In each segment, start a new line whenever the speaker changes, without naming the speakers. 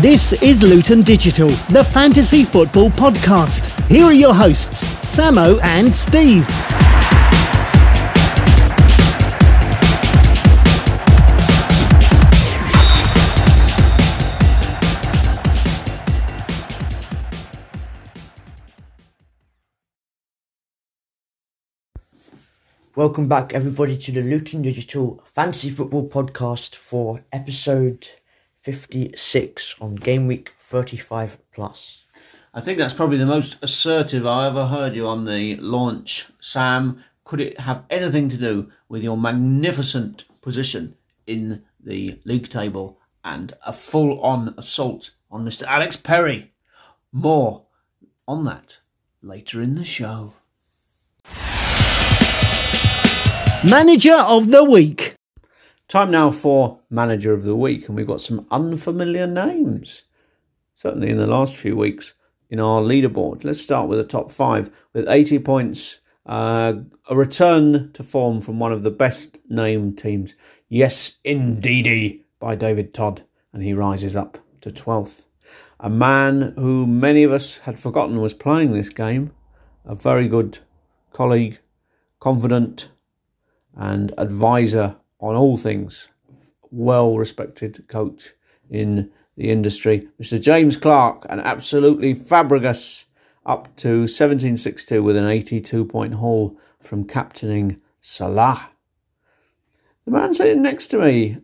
This is Luton Digital, the fantasy football podcast. Here are your hosts, Samo and Steve.
Welcome back, everybody, to the Luton Digital Fantasy Football Podcast for episode 56 on game week 35 plus.
I think that's probably the most assertive I ever heard you on the launch, Sam. Could it have anything to do with your magnificent position in the league table and a full on assault on Mr. Alex Perry? More on that later in the show.
Manager of the Week.
Time now for Manager of the Week, and we've got some unfamiliar names, certainly in the last few weeks in our leaderboard. Let's start with the top five with 80 points. Uh, a return to form from one of the best named teams. Yes, indeedy, by David Todd, and he rises up to 12th. A man who many of us had forgotten was playing this game, a very good colleague, confident, and advisor on all things. Well respected coach in the industry. Mr. James Clark, and absolutely Fabregas up to 1762 with an 82 point haul from captaining Salah. The man sitting next to me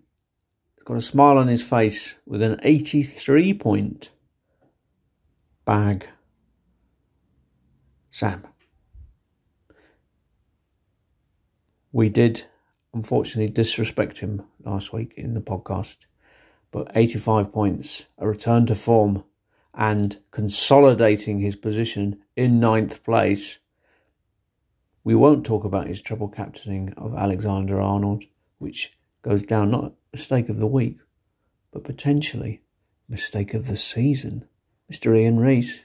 got a smile on his face with an 83 point bag. Sam. We did unfortunately disrespect him last week in the podcast, but 85 points, a return to form, and consolidating his position in ninth place. We won't talk about his treble captaining of Alexander Arnold, which goes down not mistake of the week, but potentially mistake of the season. Mr. Ian Reese.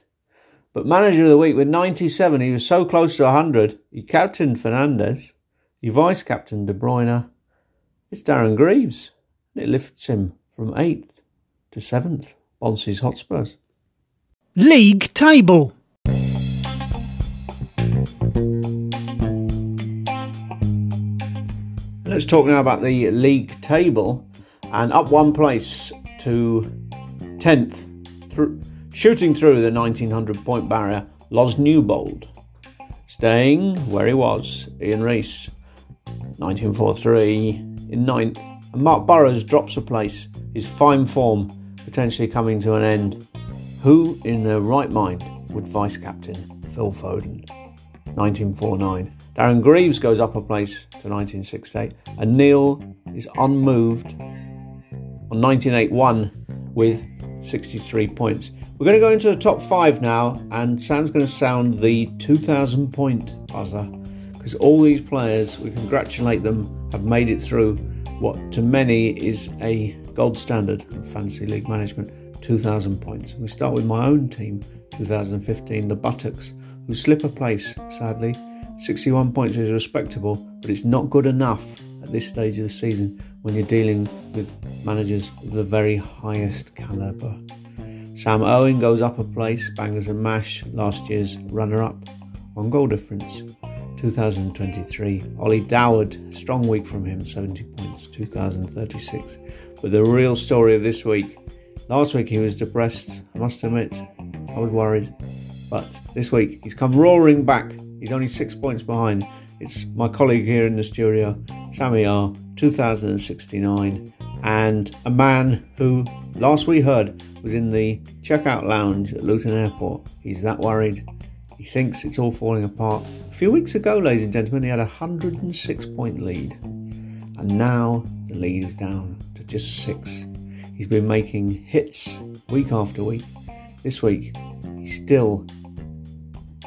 But manager of the week with 97, he was so close to 100. He captained Fernandes. He vice captain De Bruyne. It's Darren Greaves. And it lifts him from 8th to 7th. Bonsi's Hotspurs.
League table.
Let's talk now about the league table. And up one place to 10th, through, shooting through the 1900 point barrier, Los Newbold. Staying where he was, Ian Reese, 1943 in ninth. And Mark Burrows drops a place, his fine form potentially coming to an end. Who in their right mind would vice captain Phil Foden? 1949. Darren Greaves goes up a place to 1968, and Neil is unmoved on 1981 with 63 points. We're going to go into the top five now, and Sam's going to sound the 2000 point buzzer because all these players, we congratulate them, have made it through what to many is a gold standard of fantasy league management 2000 points. We start with my own team, 2015, the Buttocks, who slip a place, sadly. 61 points is respectable, but it's not good enough at this stage of the season when you're dealing with managers of the very highest calibre. Sam Owen goes up a place, bangers and mash, last year's runner up on goal difference. 2023. Ollie Doward, strong week from him, 70 points, 2036. But the real story of this week, last week he was depressed, I must admit. I was worried. But this week he's come roaring back. He's only six points behind. It's my colleague here in the studio, Sammy R, 2069, and a man who last we heard was in the checkout lounge at Luton Airport. He's that worried. He thinks it's all falling apart. A few weeks ago, ladies and gentlemen, he had a 106 point lead. And now the lead is down to just six. He's been making hits week after week. This week, he still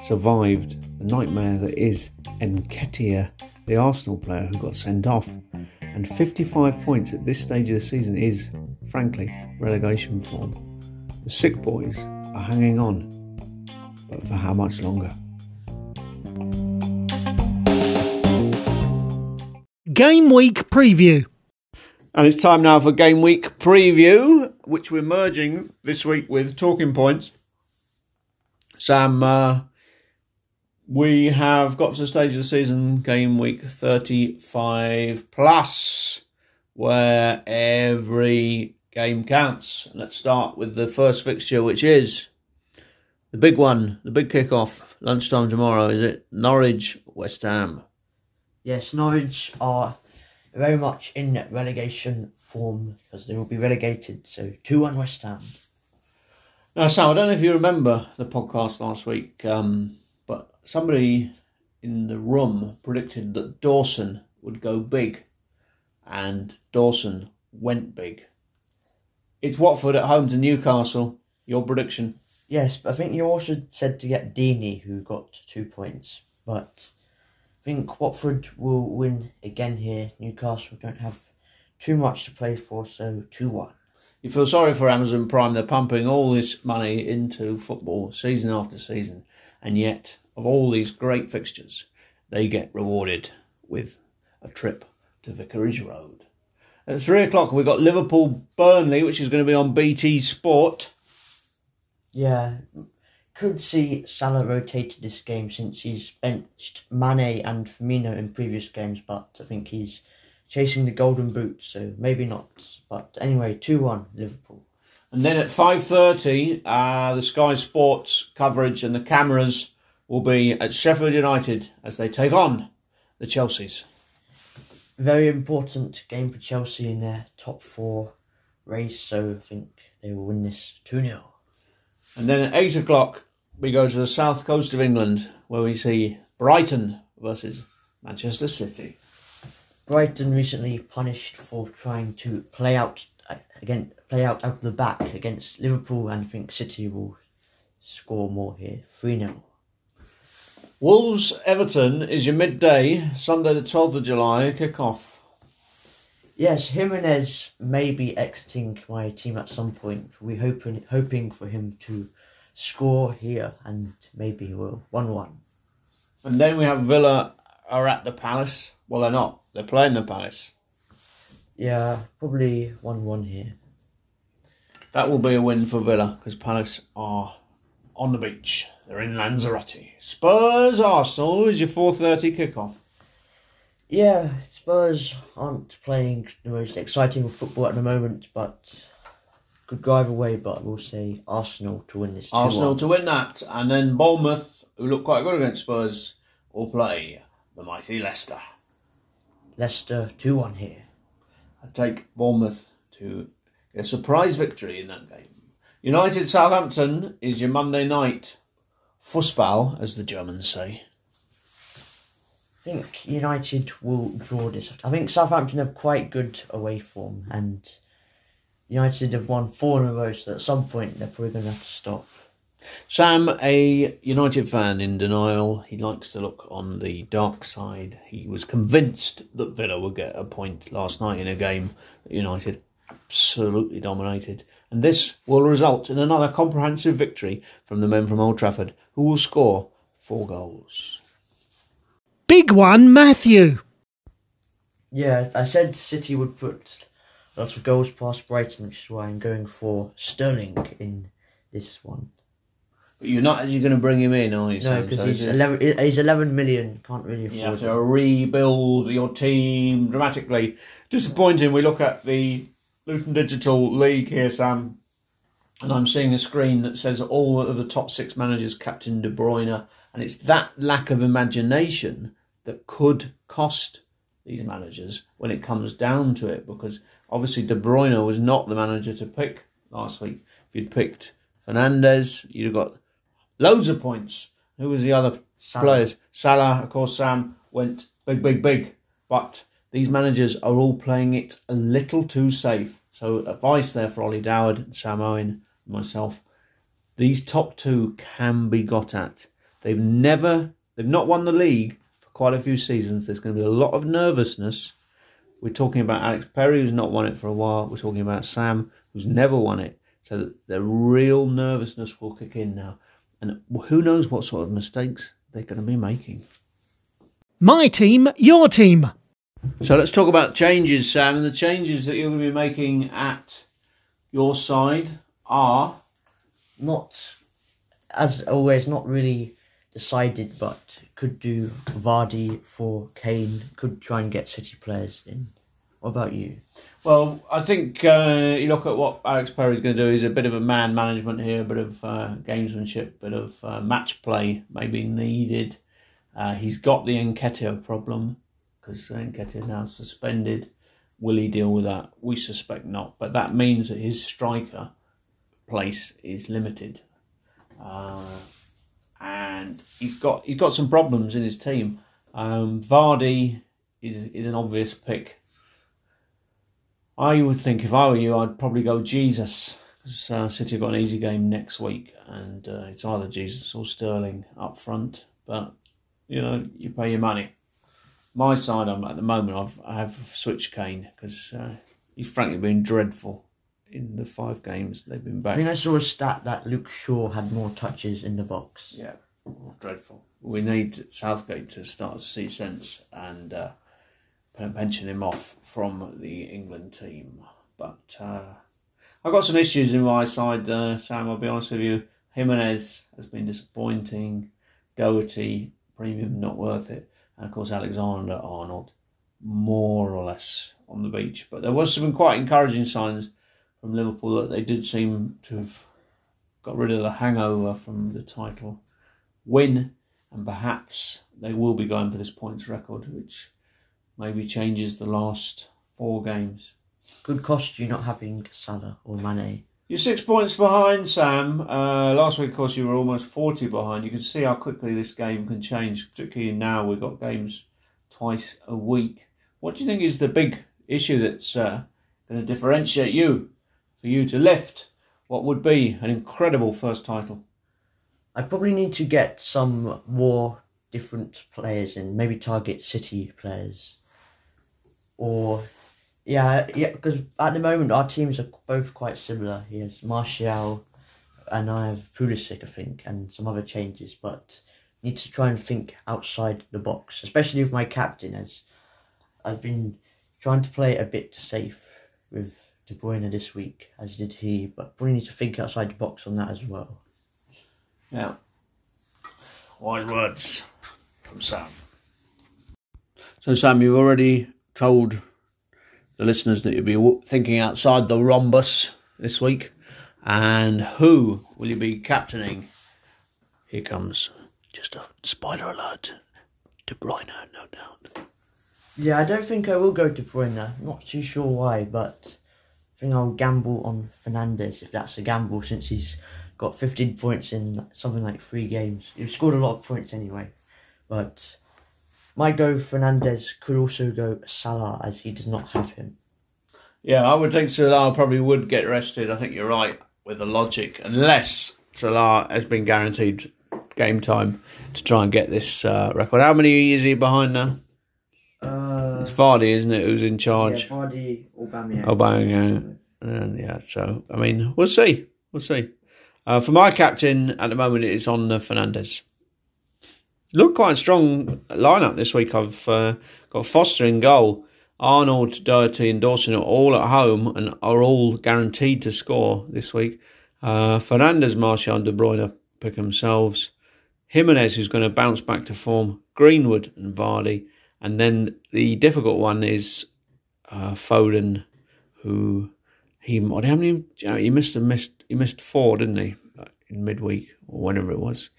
survived the nightmare that is Nketiah, the Arsenal player who got sent off. And 55 points at this stage of the season is, frankly, relegation form. The sick boys are hanging on but for how much longer?
Game week preview.
And it's time now for game week preview, which we're merging this week with talking points. Sam, uh, we have got to the stage of the season, game week 35 plus, where every game counts. Let's start with the first fixture, which is the big one, the big kick-off, lunchtime tomorrow. Is it Norwich, West Ham?
Yes, Norwich are very much in relegation form because they will be relegated. So 2 1 West Ham.
Now, Sam, I don't know if you remember the podcast last week, um, but somebody in the room predicted that Dawson would go big, and Dawson went big. It's Watford at home to Newcastle. Your prediction?
Yes, but I think you also said to get Deeney, who got two points. But I think Watford will win again here. Newcastle don't have too much to play for, so 2 1.
You feel sorry for Amazon Prime. They're pumping all this money into football season after season, and yet, of all these great fixtures, they get rewarded with a trip to Vicarage Road. At three o'clock, we've got Liverpool Burnley, which is going to be on BT Sport.
Yeah, could see Salah rotated this game since he's benched Mane and Firmino in previous games, but I think he's chasing the golden boot, so maybe not. But anyway, 2 1 Liverpool.
And then at 5.30, uh, the Sky Sports coverage and the cameras will be at Sheffield United as they take on the Chelseas.
Very important game for Chelsea in their top four race, so I think they will win this 2 0.
And then at 8 o'clock, we go to the south coast of England where we see Brighton versus Manchester City.
Brighton recently punished for trying to play out uh, again, play out out the back against Liverpool, and I think City will score more here, three 0
Wolves Everton is your midday Sunday the twelfth of July kick-off.
Yes, Jimenez may be exiting my team at some point. We're hoping hoping for him to score here, and maybe we'll one one.
And then we have Villa are at the Palace. Well, they're not. They're playing the Palace.
Yeah, probably one one here.
That will be a win for Villa because Palace are on the beach. They're in Lanzarote. Spurs Arsenal is your four thirty kickoff.
Yeah, Spurs aren't playing the most exciting football at the moment, but could go either way. But we'll say Arsenal to win this.
Arsenal
2-1.
to win that, and then Bournemouth, who look quite good against Spurs, will play the mighty Leicester.
Leicester two one here.
I take Bournemouth to get a surprise victory in that game. United Southampton is your Monday night Fußball, as the Germans say.
I think United will draw this. I think Southampton have quite good away form, and United have won four in a row. So at some point they're probably going to have to stop.
Sam, a United fan in denial, he likes to look on the dark side. He was convinced that Villa would get a point last night in a game that United absolutely dominated. And this will result in another comprehensive victory from the men from Old Trafford, who will score four goals.
Big one, Matthew.
Yeah, I said City would put lots of goals past Brighton, which is why I'm going for Sterling in this one.
But you're not actually going to bring him in, are you,
No, because
So
he's
this-
eleven. He's eleven million. Can't really
You have
afford
to
it.
rebuild your team dramatically. Disappointing. We look at the Luton Digital League here, Sam, and I'm seeing a screen that says all of the top six managers, Captain De Bruyne, and it's that lack of imagination that could cost these managers when it comes down to it. Because obviously De Bruyne was not the manager to pick last week. If you'd picked Fernandes, you'd have got loads of points. Who was the other
Salah.
players? Salah, of course, Sam went big, big, big. But these managers are all playing it a little too safe. So, advice there for Ollie Doward, Sam Owen, myself. These top two can be got at. They've never, they've not won the league for quite a few seasons. There's going to be a lot of nervousness. We're talking about Alex Perry, who's not won it for a while. We're talking about Sam, who's never won it. So the real nervousness will kick in now. And who knows what sort of mistakes they're going to be making.
My team, your team.
So let's talk about changes, Sam. And the changes that you're going to be making at your side are
Not, as always, not really decided, but could do Vardy for Kane. Could try and get City players in. What about you?
Well, I think uh, you look at what Alex Perry's going to do. He's a bit of a man management here, a bit of uh, gamesmanship, a bit of uh, match play maybe needed. Uh, he's got the Nketiah problem because Nketiah now suspended. Will he deal with that? We suspect not, but that means that his striker place is limited, uh, and he's got he's got some problems in his team. Um, Vardy is is an obvious pick. I would think if I were you, I'd probably go Jesus because uh, City have got an easy game next week, and uh, it's either Jesus or Sterling up front. But you know, you pay your money. My side, I'm at the moment. I've I have switched Kane because uh, he's frankly been dreadful in the five games they've been back.
I think I saw a stat that Luke Shaw had more touches in the box.
Yeah, dreadful. We need Southgate to start to see sense and uh, pension him off from the England team. But uh, I've got some issues in my side, uh, Sam. I'll be honest with you. Jimenez has been disappointing. Doherty, premium, not worth it. And of course, Alexander Arnold, more or less on the beach. But there was some quite encouraging signs from Liverpool that they did seem to have got rid of the hangover from the title win, and perhaps they will be going for this points record, which maybe changes the last four games.
Could cost you not having Salah or Mane.
You're six points behind, Sam. Uh, last week, of course, you were almost 40 behind. You can see how quickly this game can change, particularly now we've got games twice a week. What do you think is the big issue that's uh, going to differentiate you for you to lift what would be an incredible first title?
I probably need to get some more different players in, maybe target City players. Or, yeah, yeah, because at the moment our teams are both quite similar. He has Martial, and I have Pulisic, I think, and some other changes, but need to try and think outside the box, especially with my captain, as I've been trying to play a bit safe with De Bruyne this week, as did he, but probably need to think outside the box on that as well.
Yeah. Wise words from Sam. So, Sam, you've already told the listeners that you'll be thinking outside the rhombus this week. And who will you be captaining? Here comes just a spider alert. De Bruyne, no doubt.
Yeah, I don't think I will go De Bruyne. Not too sure why, but I think I'll gamble on Fernandes if that's a gamble, since he's got 15 points in something like three games. He's scored a lot of points anyway, but might go Fernandes. Could also go Salah as he does not have him.
Yeah, I would think Salah probably would get rested. I think you're right with the logic, unless Salah has been guaranteed game time to try and get this uh, record. How many is he behind now?
Uh,
It's Vardy, isn't it, who's in charge?
Vardy, Aubameyang.
Aubameyang. And yeah, so I mean, we'll see, we'll see. Uh, for my captain at the moment, it's on Fernandes. Look quite a strong lineup this week. I've uh, got Foster in goal, Arnold, Doherty, and Dawson are all at home and are all guaranteed to score this week. Uh, Fernandes, Martial, and De Bruyne pick themselves. Jimenez, who's going to bounce back to form. Greenwood and Vardy, and then the difficult one is uh, Foden, who he how many he missed a missed he missed four, didn't he, in midweek or whenever it was.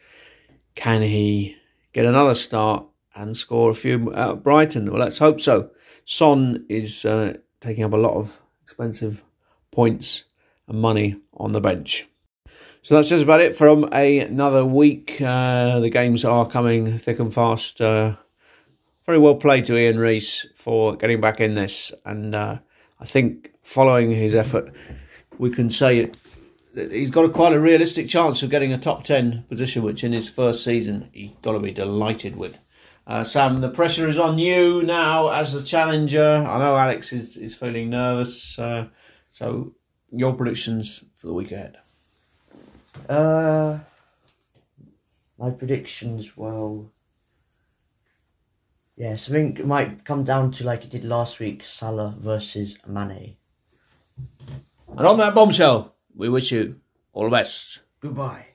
Can he get another start and score a few at Brighton? Well, let's hope so. Son is uh, taking up a lot of expensive points and money on the bench. So that's just about it from a, another week. Uh, the games are coming thick and fast. Uh, very well played to Ian Reese for getting back in this, and uh, I think following his effort, we can say he's got a quite a realistic chance of getting a top 10 position, which in his first season he's got to be delighted with. Uh, Sam, the pressure is on you now as the challenger. I know Alex is, is feeling nervous. Uh, so, your predictions for the week ahead?
Uh, my predictions, well, yes, I think it might come down to like it did last week Salah versus Mane.
And on that bombshell, we wish you all the best.
Goodbye.